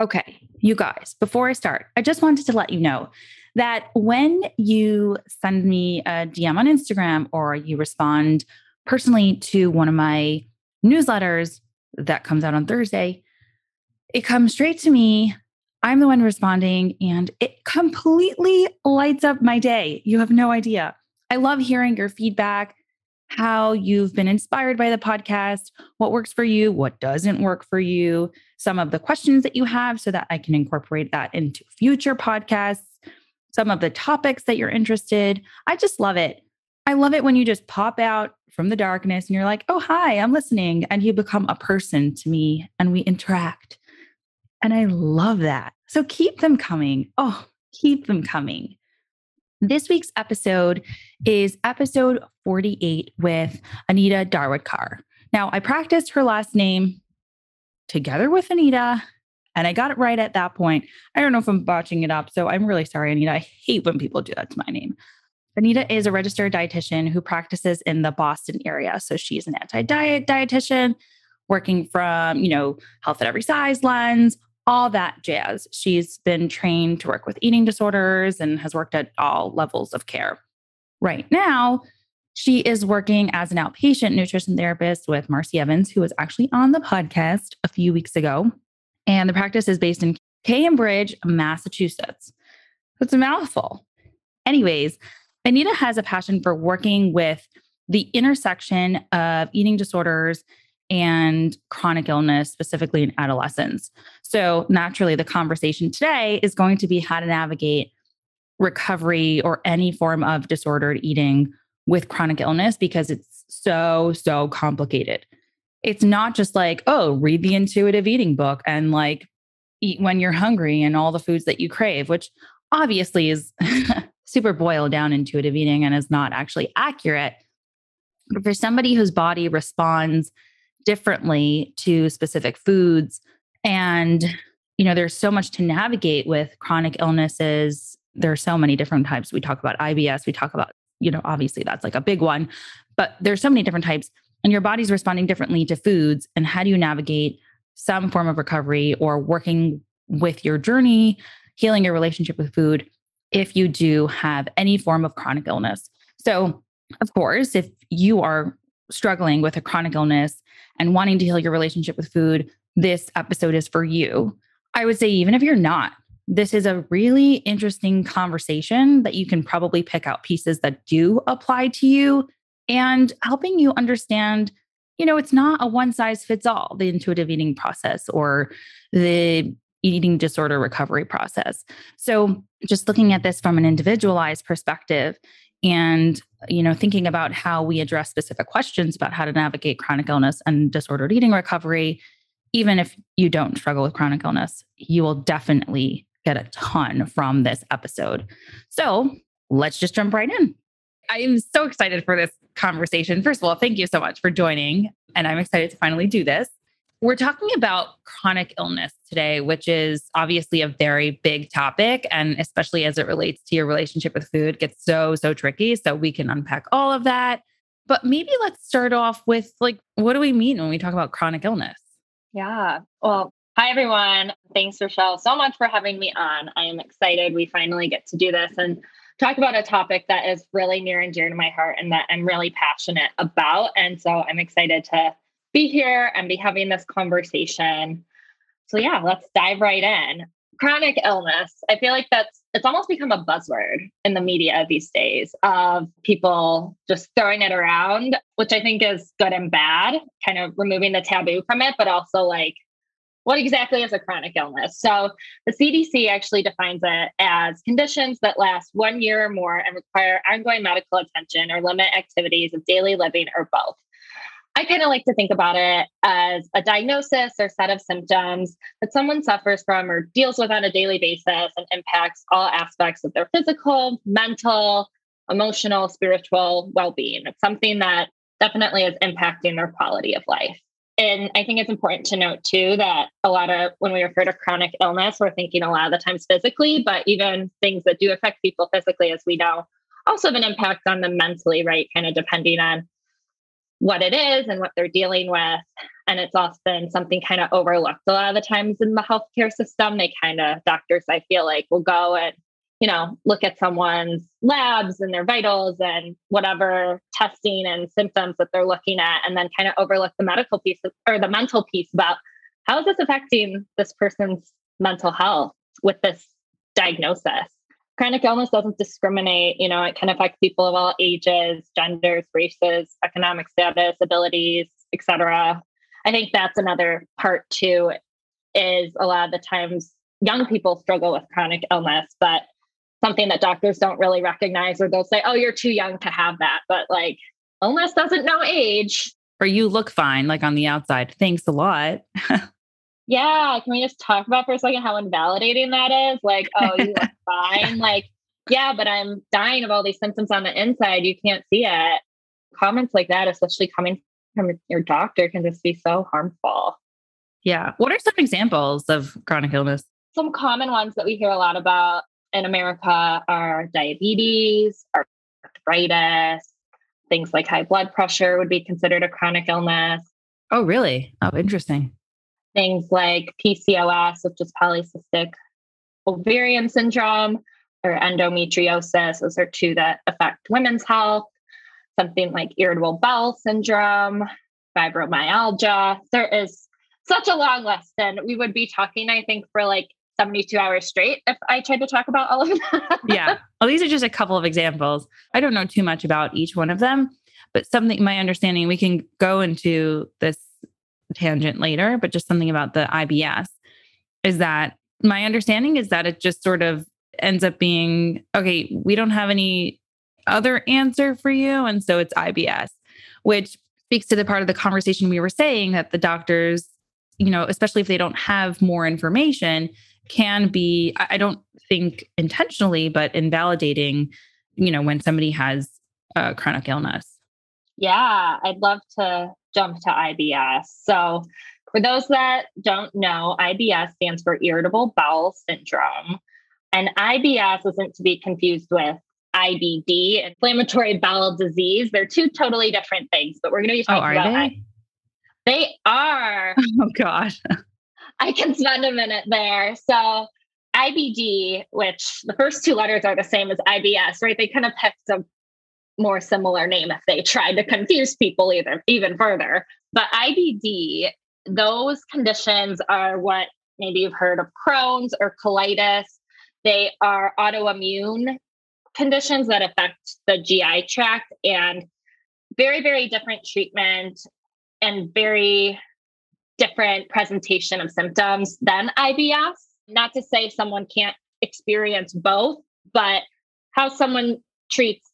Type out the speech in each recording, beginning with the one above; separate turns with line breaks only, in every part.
Okay, you guys, before I start, I just wanted to let you know that when you send me a DM on Instagram or you respond personally to one of my newsletters that comes out on Thursday, it comes straight to me. I'm the one responding, and it completely lights up my day. You have no idea. I love hearing your feedback how you've been inspired by the podcast, what works for you, what doesn't work for you, some of the questions that you have so that I can incorporate that into future podcasts, some of the topics that you're interested. I just love it. I love it when you just pop out from the darkness and you're like, "Oh, hi, I'm listening." And you become a person to me and we interact. And I love that. So keep them coming. Oh, keep them coming. This week's episode is episode 48 with Anita Darwadkar. Now, I practiced her last name together with Anita, and I got it right at that point. I don't know if I'm botching it up, so I'm really sorry, Anita. I hate when people do that to my name. Anita is a registered dietitian who practices in the Boston area. So she's an anti-diet dietitian working from, you know, health at every size lens, all that jazz. She's been trained to work with eating disorders and has worked at all levels of care. Right now, she is working as an outpatient nutrition therapist with Marci Evans, who was actually on the podcast a few weeks ago. And the practice is based in Cambridge, Massachusetts. It's a mouthful. Anyways, Anita has a passion for working with the intersection of eating disorders and chronic illness, specifically in adolescents. So, naturally, the conversation today is going to be how to navigate recovery or any form of disordered eating with chronic illness because it's so, so complicated. It's not just like, oh, read the intuitive eating book and like eat when you're hungry and all the foods that you crave, which obviously is super boiled down intuitive eating and is not actually accurate. But for somebody whose body responds differently to specific foods. And, you know, there's so much to navigate with chronic illnesses. There are so many different types. We talk about IBS, we talk about, you know, obviously that's like a big one, but there's so many different types. And your body's responding differently to foods. And how do you navigate some form of recovery or working with your journey, healing your relationship with food if you do have any form of chronic illness? So, of course, if you are struggling with a chronic illness and wanting to heal your relationship with food, this episode is for you. I would say, even if you're not, this is a really interesting conversation that you can probably pick out pieces that do apply to you and helping you understand you know it's not a one size fits all the intuitive eating process or the eating disorder recovery process so just looking at this from an individualized perspective and you know thinking about how we address specific questions about how to navigate chronic illness and disordered eating recovery even if you don't struggle with chronic illness you will definitely get a ton from this episode. So let's just jump right in. I am so excited for this conversation. First of all thank you so much for joining and i'm excited to finally do this we're talking about chronic illness today, which is obviously a very big topic. And especially as it relates to your relationship with food, gets so, so tricky. So we can unpack all of that. But maybe let's start off with like, what do we mean when we talk about chronic illness?
Yeah. Well, hi, everyone. Thanks, Rochelle, so much for having me on. I am excited we finally get to do this and talk about a topic that is really near and dear to my heart and that I'm really passionate about. And so I'm excited to be here and be having this conversation. So, yeah, let's dive right in. Chronic illness. I feel like that's it's almost become a buzzword in the media these days of people just throwing it around, which I think is good and bad, kind of removing the taboo from it, but also like what exactly is a chronic illness? So the CDC actually defines it as conditions that last one year or more and require ongoing medical attention or limit activities of daily living or both. I kind of like to think about it as a diagnosis or set of symptoms that someone suffers from or deals with on a daily basis and impacts all aspects of their physical, mental, emotional, spiritual well being. It's something that definitely is impacting their quality of life. And I think it's important to note too that a lot of when we refer to chronic illness, we're thinking a lot of the times physically, but even things that do affect people physically, as we know, also have an impact on them mentally, right? Kind of depending on what it is and what they're dealing with. And it's often something kind of overlooked a lot of the times in the healthcare system. They kind of, doctors, I feel like, will go and, you know, look at someone's labs and their vitals and whatever testing and symptoms that they're looking at, and then kind of overlook the medical piece or the mental piece about how is this affecting this person's mental health with this diagnosis chronic illness doesn't discriminate. You know, it can affect people of all ages, genders, races, economic status, abilities, etc. I think that's another part too. Is a lot of the times young people struggle with chronic illness, but something that doctors don't really recognize, or they'll say, "Oh, you're too young to have that," but like illness doesn't know age.
Or you look fine, like on the outside. Thanks a lot.
Yeah. Can we just talk about for a second how invalidating that is? Like, oh, you look fine. Like, yeah, but I'm dying of all these symptoms on the inside. You can't see it. Comments like that, especially coming from your doctor, can just be so harmful.
Yeah. What are some examples of chronic illness?
Some common ones that we hear a lot about in America are diabetes, arthritis, things like high blood pressure would be considered a chronic illness.
Oh, really? Oh, interesting
things like PCOS, which is polycystic ovarian syndrome, or endometriosis. Those are two that affect women's health. Something like irritable bowel syndrome, fibromyalgia. There is such a long list, and we would be talking, I think, for like 72 hours straight if I tried to talk about all of them.
yeah. Well, these are just a couple of examples. I don't know too much about each one of them, but something, my understanding, we can go into this tangent later, but just something about the IBS is that my understanding is that it just sort of ends up being okay, we don't have any other answer for you. And so it's IBS, which speaks to the part of the conversation we were saying that the doctors, you know, especially if they don't have more information, can be, I don't think intentionally, but invalidating, you know, when somebody has a chronic illness.
Yeah, I'd love to jump to IBS. So, for those that don't know, IBS stands for irritable bowel syndrome. And IBS isn't to be confused with IBD, inflammatory bowel disease. They're two totally different things, but we're going to be oh, talking oh, about.
They?
they are.
Oh gosh.
I can spend a minute there. So IBD, which the first two letters are the same as IBS, right? They kind of picked a more similar name if they tried to confuse people either even further. But IBD, those conditions are what maybe you've heard of Crohn's or colitis. They are autoimmune conditions that affect the GI tract and very, very different treatment and very different presentation of symptoms than IBS. Not to say someone can't experience both, but how someone treats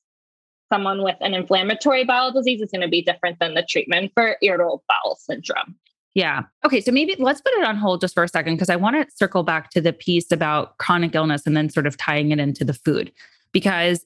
someone with an inflammatory bowel disease is going to be different than the treatment for irritable bowel syndrome.
Yeah. Okay. So maybe let's put it on hold just for a second because I want to circle back to the piece about chronic illness and then sort of tying it into the food. Because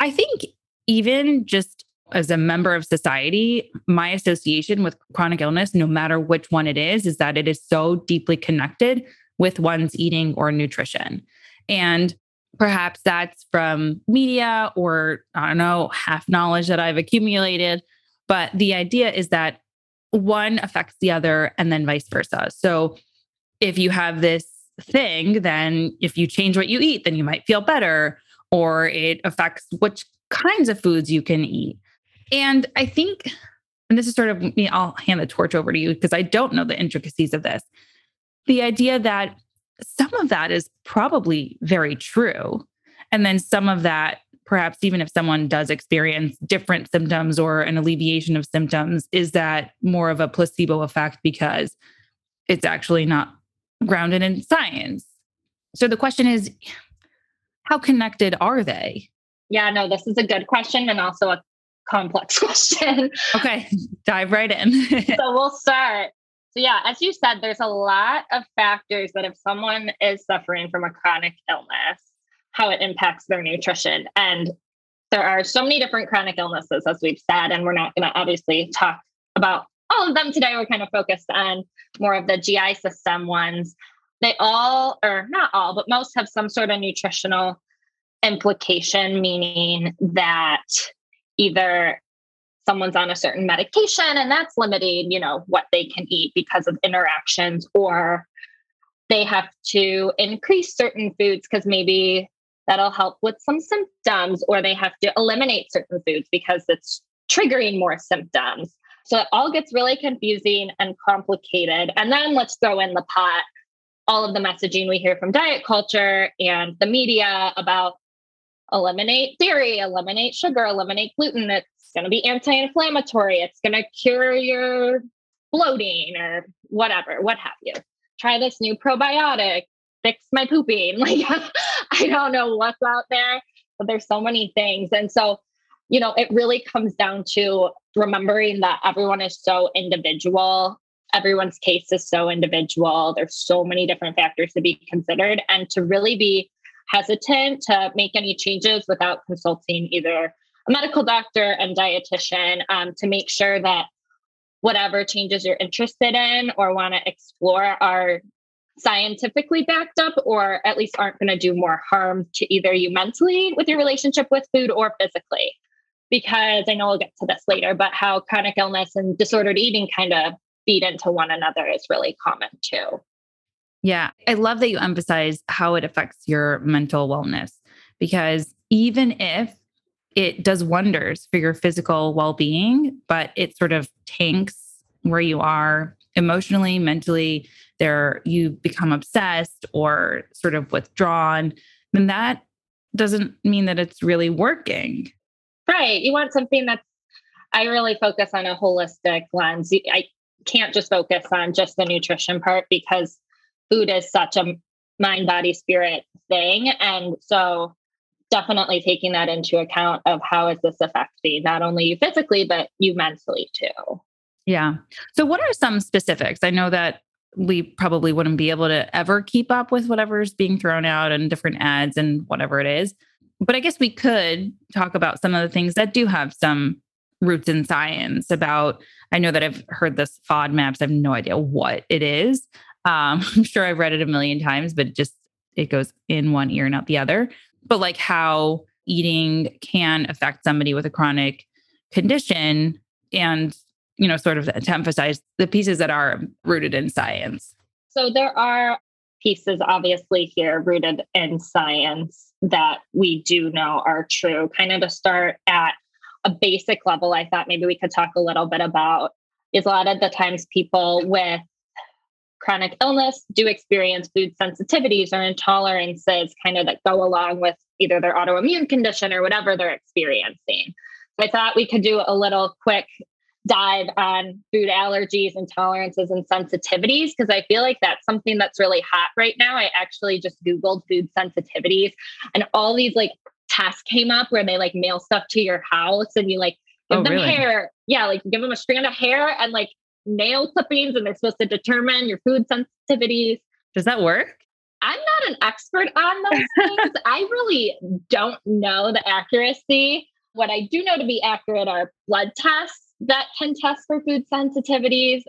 I think even just as a member of society, my association with chronic illness, no matter which one it is, is that it is so deeply connected with one's eating or nutrition. And Perhaps that's from media or I don't know, half knowledge that I've accumulated. But the idea is that one affects the other and then vice versa. So if you have this thing, then if you change what you eat, then you might feel better, or it affects which kinds of foods you can eat. And I think, and this is sort of me, I'll hand the torch over to you because I don't know the intricacies of this. The idea that some of that is probably very true. And then some of that, perhaps even if someone does experience different symptoms or an alleviation of symptoms, is that more of a placebo effect because it's actually not grounded in science. So the question is, how connected are they?
Yeah, no, this is a good question and also a complex question.
Okay, dive right in.
so we'll start. So, yeah, as you said, there's a lot of factors that if someone is suffering from a chronic illness, how it impacts their nutrition. And there are so many different chronic illnesses, as we've said, and we're not going to obviously talk about all of them today. We're kind of focused on more of the GI system ones. They all, or not all, but most have some sort of nutritional implication, meaning that either someone's on a certain medication and that's limiting, you know, what they can eat because of interactions, or they have to increase certain foods because maybe that'll help with some symptoms, or they have to eliminate certain foods because it's triggering more symptoms. So it all gets really confusing and complicated. And then let's throw in the pot all of the messaging we hear from diet culture and the media about eliminate dairy, eliminate sugar, eliminate gluten. It's going to be anti inflammatory. It's going to cure your bloating or whatever, what have you. Try this new probiotic fix my pooping. Like, I don't know what's out there, but there's so many things. And so, you know, it really comes down to remembering that everyone is so individual. Everyone's case is so individual. There's so many different factors to be considered, and to really be hesitant to make any changes without consulting either a medical doctor and dietitian um, to make sure that whatever changes you're interested in or want to explore are scientifically backed up or at least aren't going to do more harm to either you mentally with your relationship with food or physically. Because I know we'll get to this later, but how chronic illness and disordered eating kind of feed into one another is really common too.
Yeah. I love that you emphasize how it affects your mental wellness because even if it does wonders for your physical well being, but it sort of tanks where you are emotionally, mentally, there you become obsessed or sort of withdrawn, then that doesn't mean that it's really working.
Right. You want something that's, I really focus on a holistic lens. I can't just focus on just the nutrition part because food is such a mind, body, spirit thing. And so definitely taking that into account of how is this affecting not only you physically, but you mentally too.
Yeah. So, what are some specifics? I know that we probably wouldn't be able to ever keep up with whatever's being thrown out and different ads and whatever it is. But I guess we could talk about some of the things that do have some roots in science about I know that I've heard this FODMAPs. I have no idea what it is. Um, I'm sure I've read it a million times, but it just it goes in one ear and out the other. But like how eating can affect somebody with a chronic condition and you know, sort of to emphasize the pieces that are rooted in science?
So there are pieces obviously here rooted in science that we do know are true. Kind of to start at a basic level, I thought maybe we could talk a little bit about is a lot of the times people with chronic illness do experience food sensitivities or intolerances kind of that go along with either their autoimmune condition or whatever they're experiencing. So I thought we could do a little quick dive on food allergies, intolerances, and sensitivities because I feel like that's something that's really hot right now. I actually just Googled food sensitivities and all these like tests came up where they like mail stuff to your house and you like give oh, them really? hair. Yeah, like give them a strand of hair and like nail clippings and they're supposed to determine your food sensitivities.
Does that work?
I'm not an expert on those things. I really don't know the accuracy. What I do know to be accurate are blood tests that can test for food sensitivities.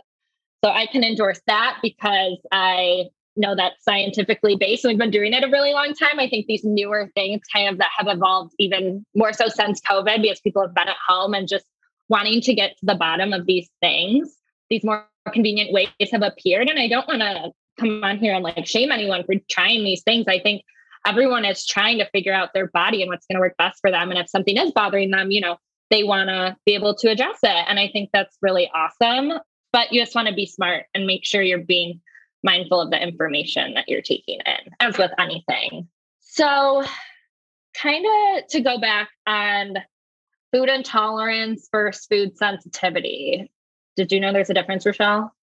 So I can endorse that because I know that's scientifically based. And we've been doing it a really long time. I think these newer things kind of that have evolved even more so since COVID because people have been at home and just wanting to get to the bottom of these things. These more convenient ways have appeared. And I don't want to come on here and like shame anyone for trying these things. I think everyone is trying to figure out their body and what's going to work best for them. And if something is bothering them, you know, they want to be able to address it. And I think that's really awesome. But you just want to be smart and make sure you're being mindful of the information that you're taking in, as with anything. So, kind of to go back on food intolerance versus food sensitivity. Did you know there's a difference, Rochelle?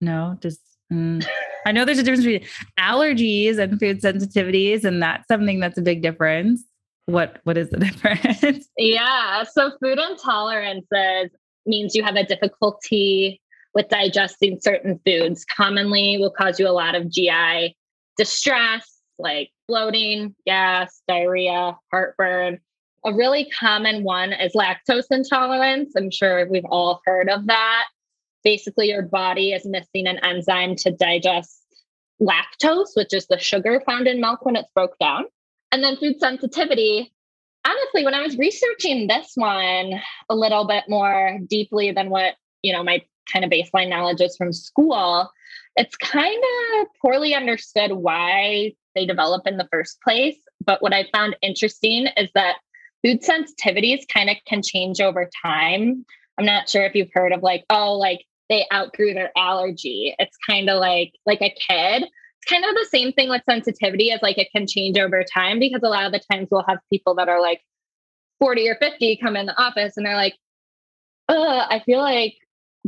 No, does mm, I know there's a difference between allergies and food sensitivities, and that's something that's a big difference. what what is the difference?
Yeah. So food intolerances means you have a difficulty with digesting certain foods. Commonly will cause you a lot of GI distress, like bloating, gas, diarrhea, heartburn. A really common one is lactose intolerance. I'm sure we've all heard of that. Basically, your body is missing an enzyme to digest lactose, which is the sugar found in milk when it's broke down. And then food sensitivity. Honestly, when I was researching this one a little bit more deeply than what, you know, my kind of baseline knowledge is from school, it's kind of poorly understood why they develop in the first place. But what I found interesting is that food sensitivities kind of can change over time. I'm not sure if you've heard of like, oh, like they outgrew their allergy. It's kind of like like a kid. It's kind of the same thing with sensitivity as like it can change over time because a lot of the times we'll have people that are like 40 or 50 come in the office and they're like, oh, I feel like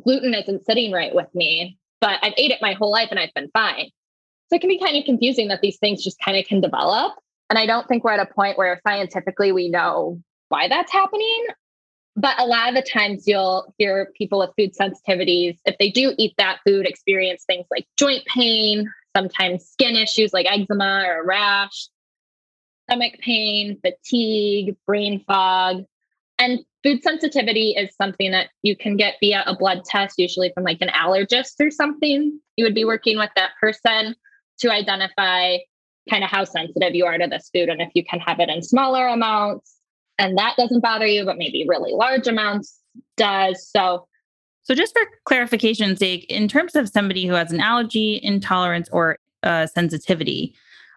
gluten isn't sitting right with me, but I've ate it my whole life and I've been fine. So it can be kind of confusing that these things just kind of can develop. And I don't think we're at a point where scientifically we know why that's happening. But a lot of the times you'll hear people with food sensitivities, if they do eat that food, experience things like joint pain, sometimes skin issues like eczema or rash, stomach pain, fatigue, brain fog. And food sensitivity is something that you can get via a blood test, usually from like an allergist or something. You would be working with that person to identify kind of how sensitive you are to this food and if you can have it in smaller amounts and that doesn't bother you but maybe really large amounts does so
so just for clarification's sake in terms of somebody who has an allergy intolerance or uh, sensitivity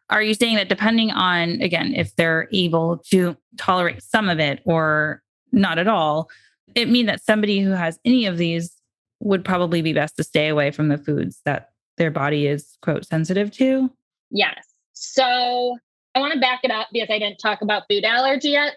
are you saying that depending on again if they're able to tolerate some of it or not at all it mean that somebody who has any of these would probably be best to stay away from the foods that their body is quote sensitive to?
Yes. So I want to back it up because I didn't talk about food allergy yet.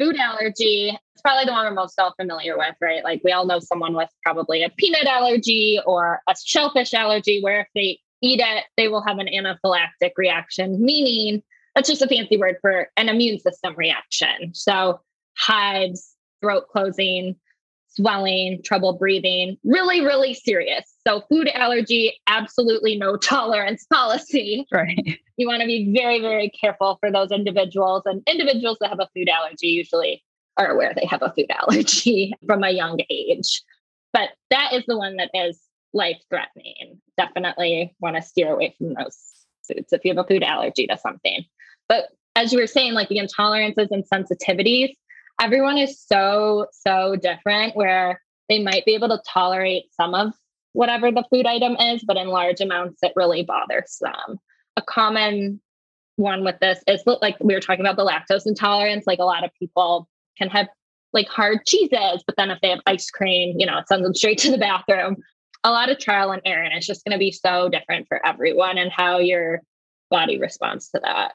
Food allergy is probably the one we're most all familiar with, right? Like we all know someone with probably a peanut allergy or a shellfish allergy, where if they eat it, they will have an anaphylactic reaction, meaning that's just a fancy word for an immune system reaction. So hives, throat closing, swelling, trouble breathing, really, really serious. So, food allergy, absolutely no tolerance policy.
Right.
You want to be very, very careful for those individuals. And individuals that have a food allergy usually are aware they have a food allergy from a young age. But that is the one that is life threatening. Definitely want to steer away from those foods if you have a food allergy to something. But as you were saying, like the intolerances and sensitivities, everyone is so, so different where they might be able to tolerate some of whatever the food item is, but in large amounts, it really bothers them. A common one with this is like we were talking about the lactose intolerance. Like a lot of people can have like hard cheeses, but then if they have ice cream, you know, it sends them straight to the bathroom. A lot of trial and error. And it's just going to be so different for everyone and how your body responds to that.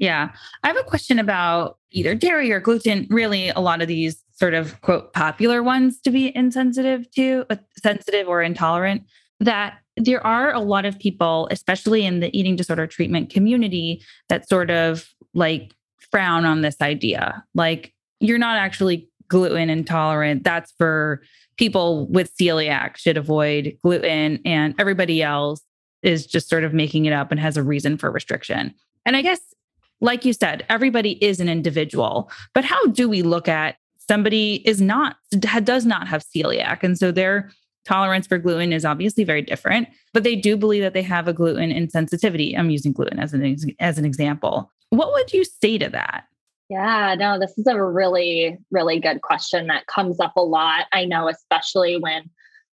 Yeah. I have a question about either dairy or gluten. Really, a lot of these sort of quote popular ones to be insensitive to, uh, sensitive or intolerant, that there are a lot of people, especially in the eating disorder treatment community, that sort of like frown on this idea. Like, you're not actually gluten intolerant. That's for people with celiac should avoid gluten, and everybody else is just sort of making it up and has a reason for restriction. And I guess like you said, everybody is an individual, but how do we look at somebody is not does not have celiac and so their tolerance for gluten is obviously very different, but they do believe that they have a gluten insensitivity. I'm using gluten as an as an example. What would you say to that?
Yeah, no, this is a really really good question that comes up a lot. I know especially when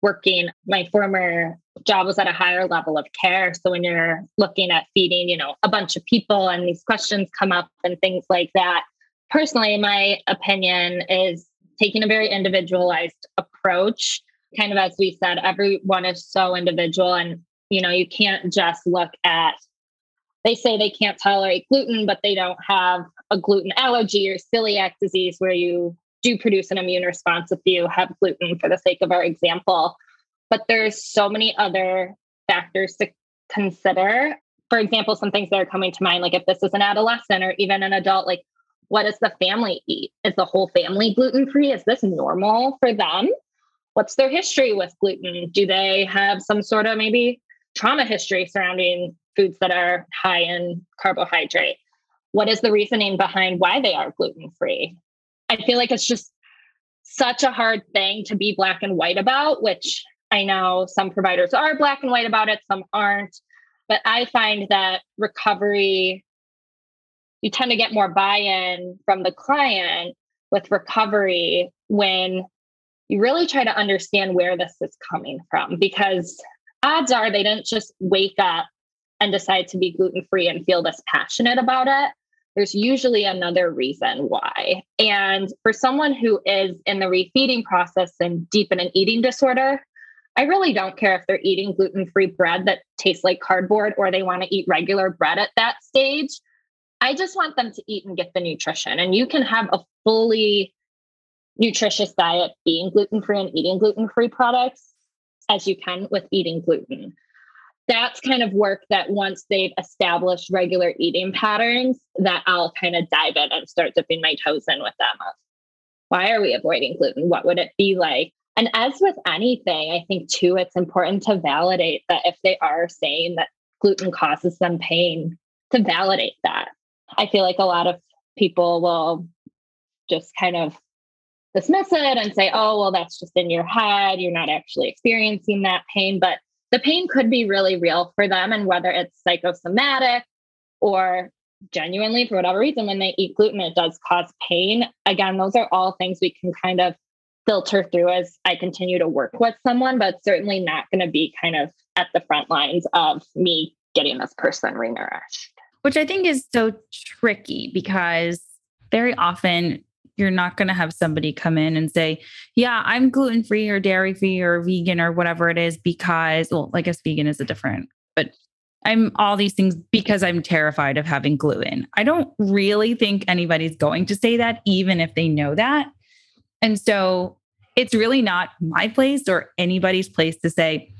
working my former job was at a higher level of care so when you're looking at feeding you know a bunch of people and these questions come up and things like that personally my opinion is taking a very individualized approach kind of as we said everyone is so individual and you know you can't just look at they say they can't tolerate gluten but they don't have a gluten allergy or celiac disease where you do produce an immune response if you have gluten for the sake of our example. But there's so many other factors to consider. For example, some things that are coming to mind, like if this is an adolescent or even an adult, like what does the family eat? Is the whole family gluten free? Is this normal for them? What's their history with gluten? Do they have some sort of maybe trauma history surrounding foods that are high in carbohydrate? What is the reasoning behind why they are gluten free? I feel like it's just such a hard thing to be black and white about, which I know some providers are black and white about it, some aren't. But I find that recovery, you tend to get more buy in from the client with recovery when you really try to understand where this is coming from because odds are they didn't just wake up and decide to be gluten free and feel this passionate about it there's usually another reason why. And for someone who is in the refeeding process and deep in an eating disorder, I really don't care if they're eating gluten free bread that tastes like cardboard or they want to eat regular bread at that stage. I just want them to eat and get the nutrition. And you can have a fully nutritious diet being gluten free and eating gluten free products as you can with eating gluten that's kind of work that once they've established regular eating patterns that I'll kind of dive in and start dipping my toes in with them of why are we avoiding gluten? What would it be like? And as with anything, I think too, it's important to validate that if they are saying that gluten causes them pain, to validate that. I feel like a lot of people will just kind of dismiss it and say, oh, well, that's just in your head. You're not actually experiencing that pain. But the pain could be really real for them. And whether it's psychosomatic or genuinely, for whatever reason, when they eat gluten, it does cause pain. Again, those are all things we can kind of filter through as I continue to work with someone, but certainly not going to be kind of at the front lines of me getting this person renourished.
Which I think is so tricky because very often you're not going to have somebody come in and say, Yeah, I'm gluten free or dairy free or vegan or whatever it is because, well, I guess vegan is a different, but I'm all these things because I'm terrified of having gluten. I don't really think anybody's going to say that, even if they know that. And so it's really not my place or anybody's place to say,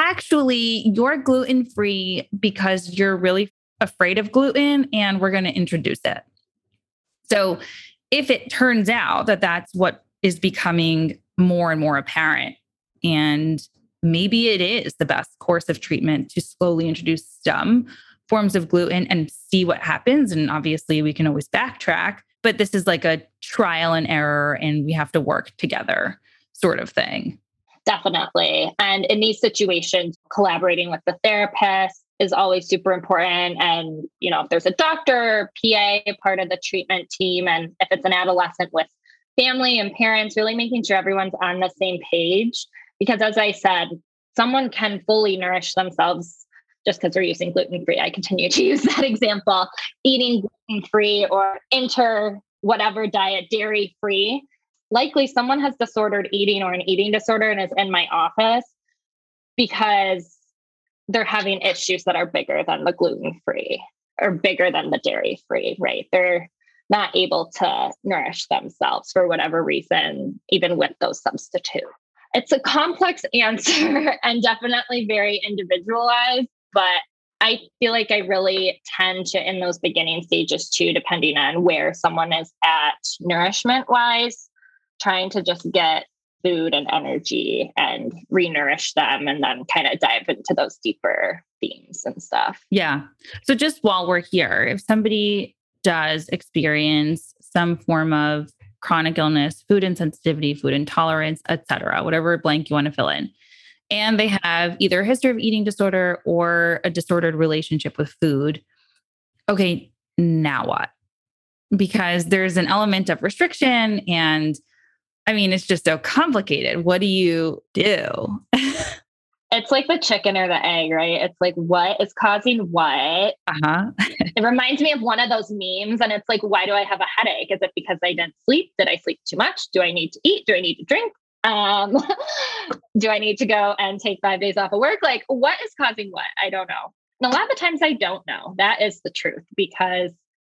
actually, you're gluten free because you're really afraid of gluten and we're going to introduce it. So if it turns out that that's what is becoming more and more apparent and maybe it is the best course of treatment to slowly introduce some forms of gluten and see what happens and obviously we can always backtrack but this is like a trial and error and we have to work together sort of thing
definitely and in these situations collaborating with the therapist is always super important. And, you know, if there's a doctor, PA, part of the treatment team, and if it's an adolescent with family and parents, really making sure everyone's on the same page. Because as I said, someone can fully nourish themselves just because they're using gluten free. I continue to use that example eating gluten free or enter whatever diet dairy free. Likely someone has disordered eating or an eating disorder and is in my office because they're having issues that are bigger than the gluten free or bigger than the dairy free, right? They're not able to nourish themselves for whatever reason, even with those substitutes. It's a complex answer and definitely very individualized, but I feel like I really tend to, in those beginning stages too, depending on where someone is at nourishment wise, trying to just get food and energy and renourish them and then kind of dive into those deeper themes and stuff.
Yeah. So just while we're here, if somebody does experience some form of chronic illness, food insensitivity, food intolerance, etc., whatever blank you want to fill in, and they have either a history of eating disorder or a disordered relationship with food, okay, now what? Because there's an element of restriction and I mean, it's just so complicated. What do you do?
it's like the chicken or the egg, right? It's like what is causing what? Uh-huh. it reminds me of one of those memes and it's like why do I have a headache? Is it because I didn't sleep? Did I sleep too much? Do I need to eat? Do I need to drink? Um, do I need to go and take 5 days off of work? Like what is causing what? I don't know. And a lot of the times I don't know. That is the truth because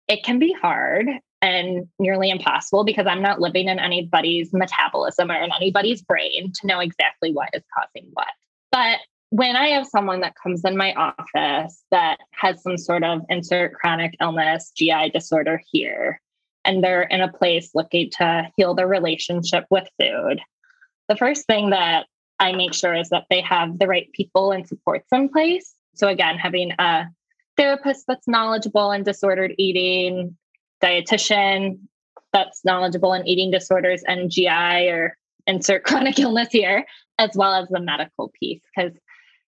it can be hard and nearly impossible because I'm not living in anybody's metabolism or in anybody's brain to know exactly what is causing what. But when I have someone that comes in my office that has some sort of insert chronic illness, GI disorder here, and they're in a place looking to heal their relationship with food, the first thing that I make sure is that they have the right people and supports in place. So, again, having a therapist that's knowledgeable in disordered eating, dietitian that's knowledgeable in eating disorders and GI or insert chronic illness here, as well as the medical piece. Because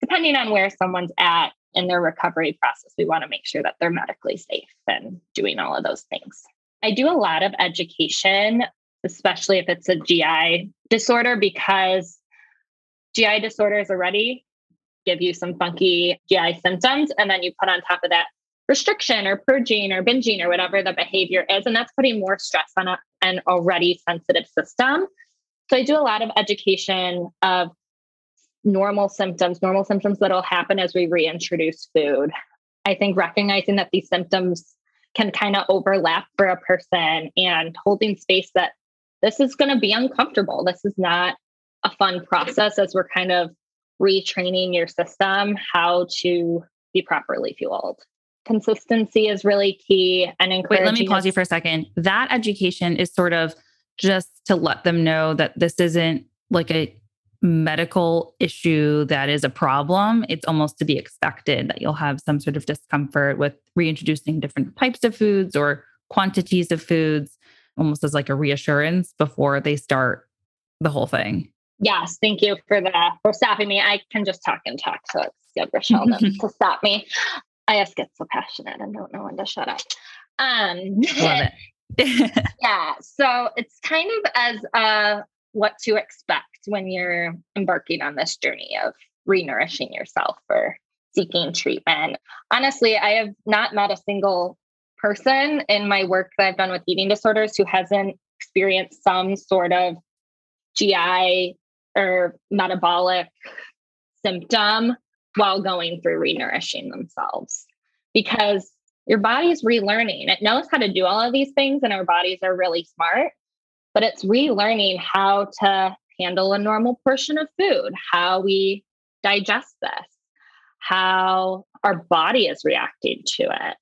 depending on where someone's at in their recovery process, we want to make sure that they're medically safe and doing all of those things. I do a lot of education, especially if it's a GI disorder, because GI disorders already give you some funky GI symptoms. And then you put on top of that restriction or purging or binging or whatever the behavior is. And that's putting more stress on a, an already sensitive system. So I do a lot of education of normal symptoms, normal symptoms that'll happen as we reintroduce food. I think recognizing that these symptoms can kind of overlap for a person and holding space that this is going to be uncomfortable. This is not a fun process as we're kind of retraining your system how to be properly fueled. Consistency is really key and encouraging.
Wait, let me pause you for a second. That education is sort of just to let them know that this isn't like a medical issue that is a problem. It's almost to be expected that you'll have some sort of discomfort with reintroducing different types of foods or quantities of foods, almost as like a reassurance before they start the whole thing.
Yes, thank you for that for stopping me. I can just talk and talk, so it's good, Rochelle, to stop me. I just get so passionate and don't know when to shut up. Um,
Love
it. yeah, so it's kind of as uh, what to expect when you're embarking on this journey of renourishing yourself or seeking treatment. Honestly, I have not met a single person in my work that I've done with eating disorders who hasn't experienced some sort of GI or metabolic symptom while going through renourishing themselves because your body is relearning. It knows how to do all of these things, and our bodies are really smart, but it's relearning how to handle a normal portion of food, how we digest this, how our body is reacting to it,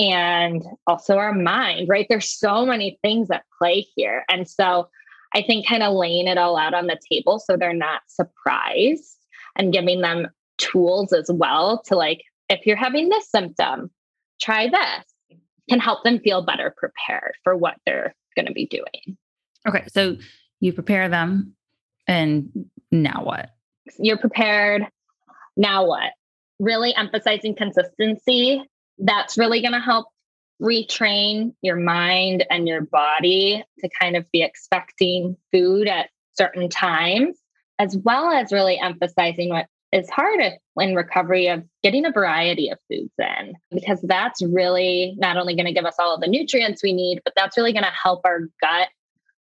and also our mind, right? There's so many things at play here. And so I think kind of laying it all out on the table so they're not surprised and giving them tools as well to like, if you're having this symptom, try this can help them feel better prepared for what they're going to be doing.
Okay. So you prepare them and now what?
You're prepared. Now what? Really emphasizing consistency. That's really going to help retrain your mind and your body to kind of be expecting food at certain times, as well as really emphasizing what is hard in recovery of getting a variety of foods in, because that's really not only going to give us all of the nutrients we need, but that's really going to help our gut.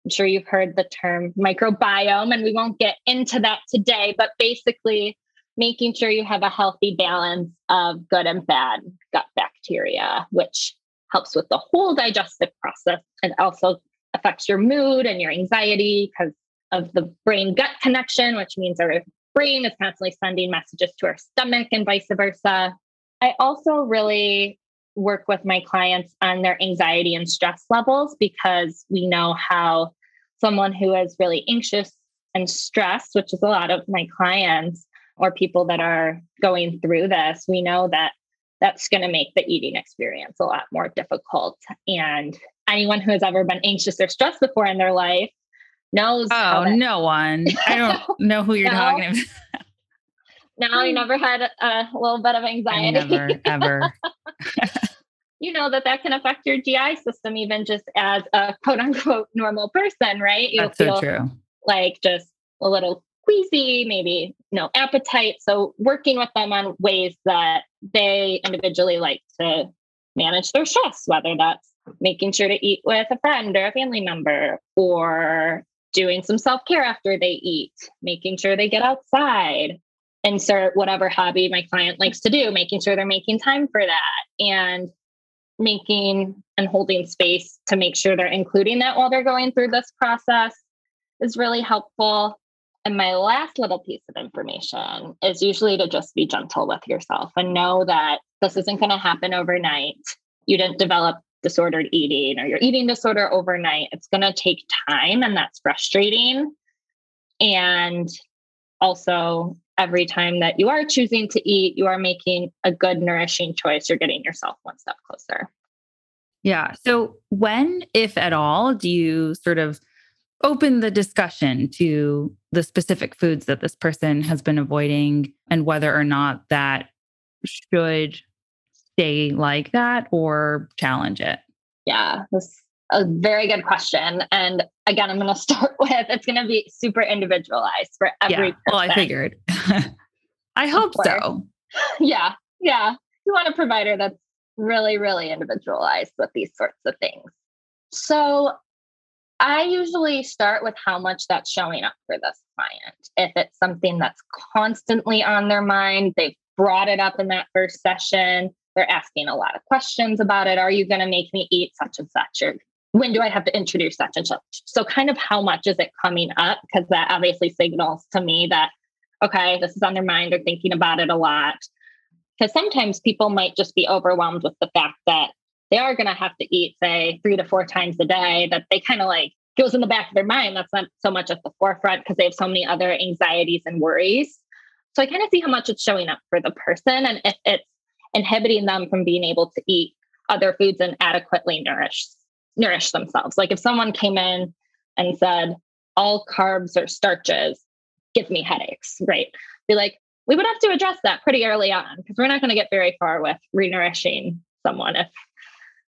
I'm sure you've heard the term microbiome, and we won't get into that today, but basically, making sure you have a healthy balance of good and bad gut bacteria, which helps with the whole digestive process. and also affects your mood and your anxiety because of the brain gut connection, which means our brain is constantly sending messages to our stomach and vice versa. I also really work with my clients on their anxiety and stress levels because we know how someone who is really anxious and stressed, which is a lot of my clients or people that are going through this, we know that that's going to make the eating experience a lot more difficult. And anyone who has ever been anxious or stressed before in their life knows.
Oh, that- no one. I don't know who you're no. talking about.
no, you never had a little bit of anxiety.
I never, ever.
you know that that can affect your GI system, even just as a quote unquote normal person, right?
You'll That's feel so true.
Like just a little queasy, maybe no appetite. So working with them on ways that they individually like to manage their stress, whether that's making sure to eat with a friend or a family member or doing some self-care after they eat, making sure they get outside, insert whatever hobby my client likes to do, making sure they're making time for that and making and holding space to make sure they're including that while they're going through this process is really helpful. And my last little piece of information is usually to just be gentle with yourself and know that this isn't going to happen overnight. You didn't develop disordered eating or your eating disorder overnight, it's going to take time and that's frustrating. And also, every time that you are choosing to eat, you are making a good, nourishing choice. You're getting yourself one step closer.
Yeah. So, when, if at all, do you sort of open the discussion to the specific foods that this person has been avoiding and whether or not that should stay like that or challenge it?
Yeah, that's a very good question. And again, I'm going to start with it's going to be super individualized for every.
Yeah, well, I figured. I hope so.
Yeah, yeah. You want a provider that's really, really individualized with these sorts of things. So I usually start with how much that's showing up for this client. If it's something that's constantly on their mind, they've brought it up in that first session, they're asking a lot of questions about it. Are you going to make me eat such and such? Or when do I have to introduce such and such? So, kind of how much is it coming up? Because that obviously signals to me that, okay, this is on their mind. They're thinking about it a lot. Because sometimes people might just be overwhelmed with the fact that they are going to have to eat, say, three to four times a day, that they kind of like goes in the back of their mind. That's not so much at the forefront because they have so many other anxieties and worries. So I kind of see how much it's showing up for the person and if it's inhibiting them from being able to eat other foods and adequately nourish nourish themselves. Like if someone came in and said, all carbs or starches give me headaches, right? Be like, we would have to address that pretty early on because we're not going to get very far with renourishing someone if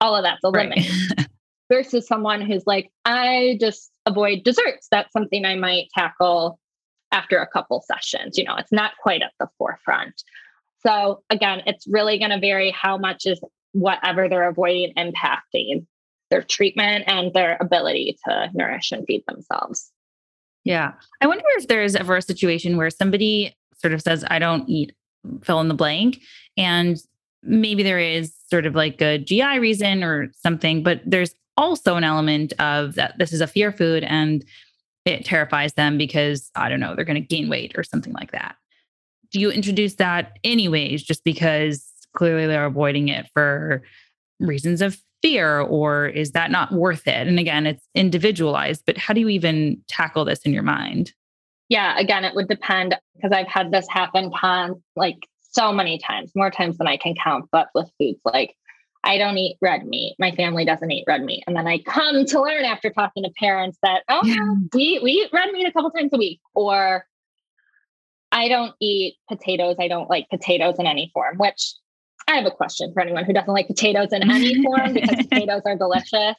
all of that's a Right. Versus someone who's like, I just avoid desserts. That's something I might tackle after a couple sessions. You know, it's not quite at the forefront. So again, it's really going to vary how much is whatever they're avoiding impacting their treatment and their ability to nourish and feed themselves.
Yeah. I wonder if there's ever a situation where somebody sort of says, I don't eat fill in the blank. And maybe there is sort of like a GI reason or something, but there's also an element of that this is a fear food and it terrifies them because I don't know, they're going to gain weight or something like that. Do you introduce that anyways, just because clearly they're avoiding it for reasons of fear, or is that not worth it? And again, it's individualized, but how do you even tackle this in your mind?
Yeah, again, it would depend because I've had this happen con like so many times, more times than I can count, but with foods like I don't eat red meat. My family doesn't eat red meat. And then I come to learn after talking to parents that, oh, yeah. we, we eat red meat a couple times a week. Or I don't eat potatoes. I don't like potatoes in any form, which I have a question for anyone who doesn't like potatoes in any form because potatoes are delicious.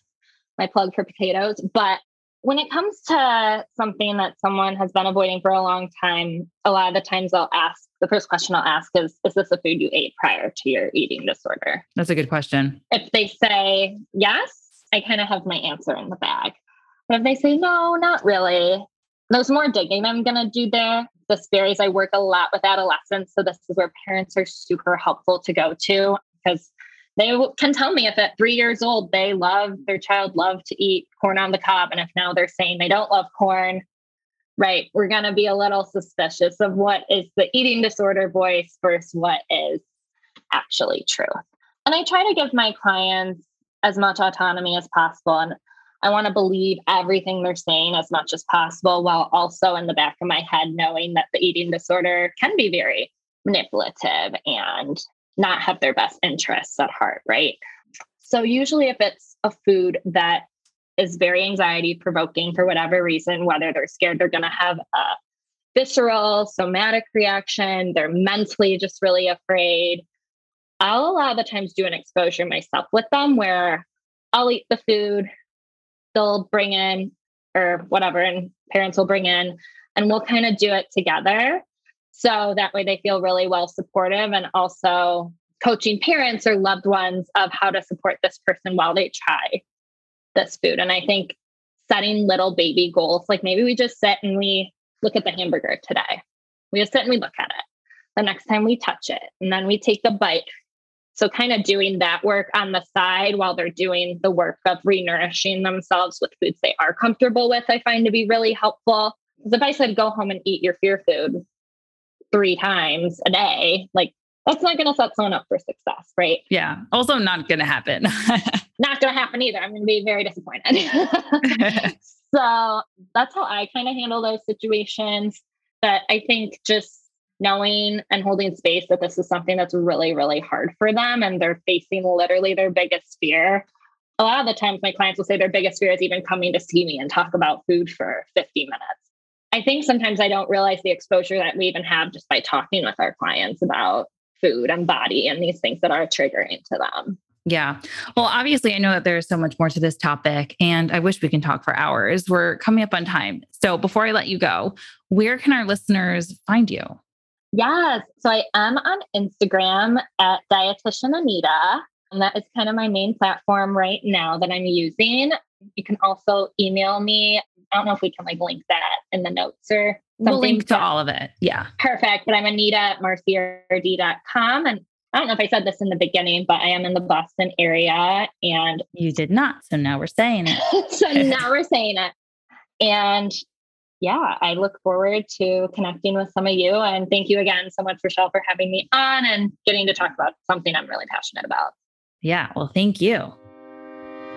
My plug for potatoes. But when it comes to something that someone has been avoiding for a long time, a lot of the times I'll ask the first question I'll ask is Is this a food you ate prior to your eating disorder?
That's a good question.
If they say yes, I kind of have my answer in the bag. But if they say no, not really, there's more digging I'm going to do there. This varies. I work a lot with adolescents. So this is where parents are super helpful to go to because they can tell me if at three years old they love their child love to eat corn on the cob and if now they're saying they don't love corn right we're going to be a little suspicious of what is the eating disorder voice versus what is actually true and i try to give my clients as much autonomy as possible and i want to believe everything they're saying as much as possible while also in the back of my head knowing that the eating disorder can be very manipulative and not have their best interests at heart, right? So, usually, if it's a food that is very anxiety provoking for whatever reason, whether they're scared they're going to have a visceral, somatic reaction, they're mentally just really afraid, I'll a lot of the times do an exposure myself with them where I'll eat the food, they'll bring in or whatever, and parents will bring in, and we'll kind of do it together. So that way they feel really well supportive and also coaching parents or loved ones of how to support this person while they try this food. And I think setting little baby goals, like maybe we just sit and we look at the hamburger today. We just sit and we look at it. The next time we touch it, and then we take a bite. So, kind of doing that work on the side while they're doing the work of renourishing themselves with foods they are comfortable with, I find to be really helpful. Because if I said go home and eat your fear food, three times a day, like that's not going to set someone up for success, right?
Yeah. Also, not going to happen.
not going to happen either. I'm going to be very disappointed. so that's how I kind of handle those situations. But I think just knowing and holding space that this is something that's really, really hard for them and they're facing literally their biggest fear. A lot of the times, my clients will say their biggest fear is even coming to see me and talk about food for 50 minutes. I think sometimes I don't realize the exposure that we even have just by talking with our clients about food and body and these things that are triggering to them.
Yeah. Well, obviously, I know that there's so much more to this topic, and I wish we can talk for hours. We're coming up on time. So before I let you go, where can our listeners find you?
Yes. So I am on Instagram at Dietitian Anita. And that is kind of my main platform right now that I'm using. You can also email me. I don't know if we can like link that in the notes or
something. We'll link to all of it. Yeah.
Perfect. But I'm Anita at marcird.com. And I don't know if I said this in the beginning, but I am in the Boston area and
you did not. So now we're saying it.
so now we're saying it. And yeah, I look forward to connecting with some of you. And thank you again so much, Rochelle, for having me on and getting to talk about something I'm really passionate about.
Yeah, well, thank you.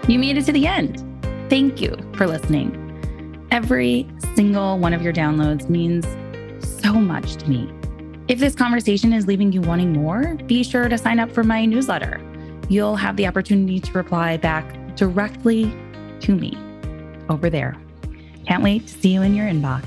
You made it to the end. Thank you for listening. Every single one of your downloads means so much to me. If this conversation is leaving you wanting more, be sure to sign up for my newsletter. You'll have the opportunity to reply back directly to me over there. Can't wait to see you in your inbox.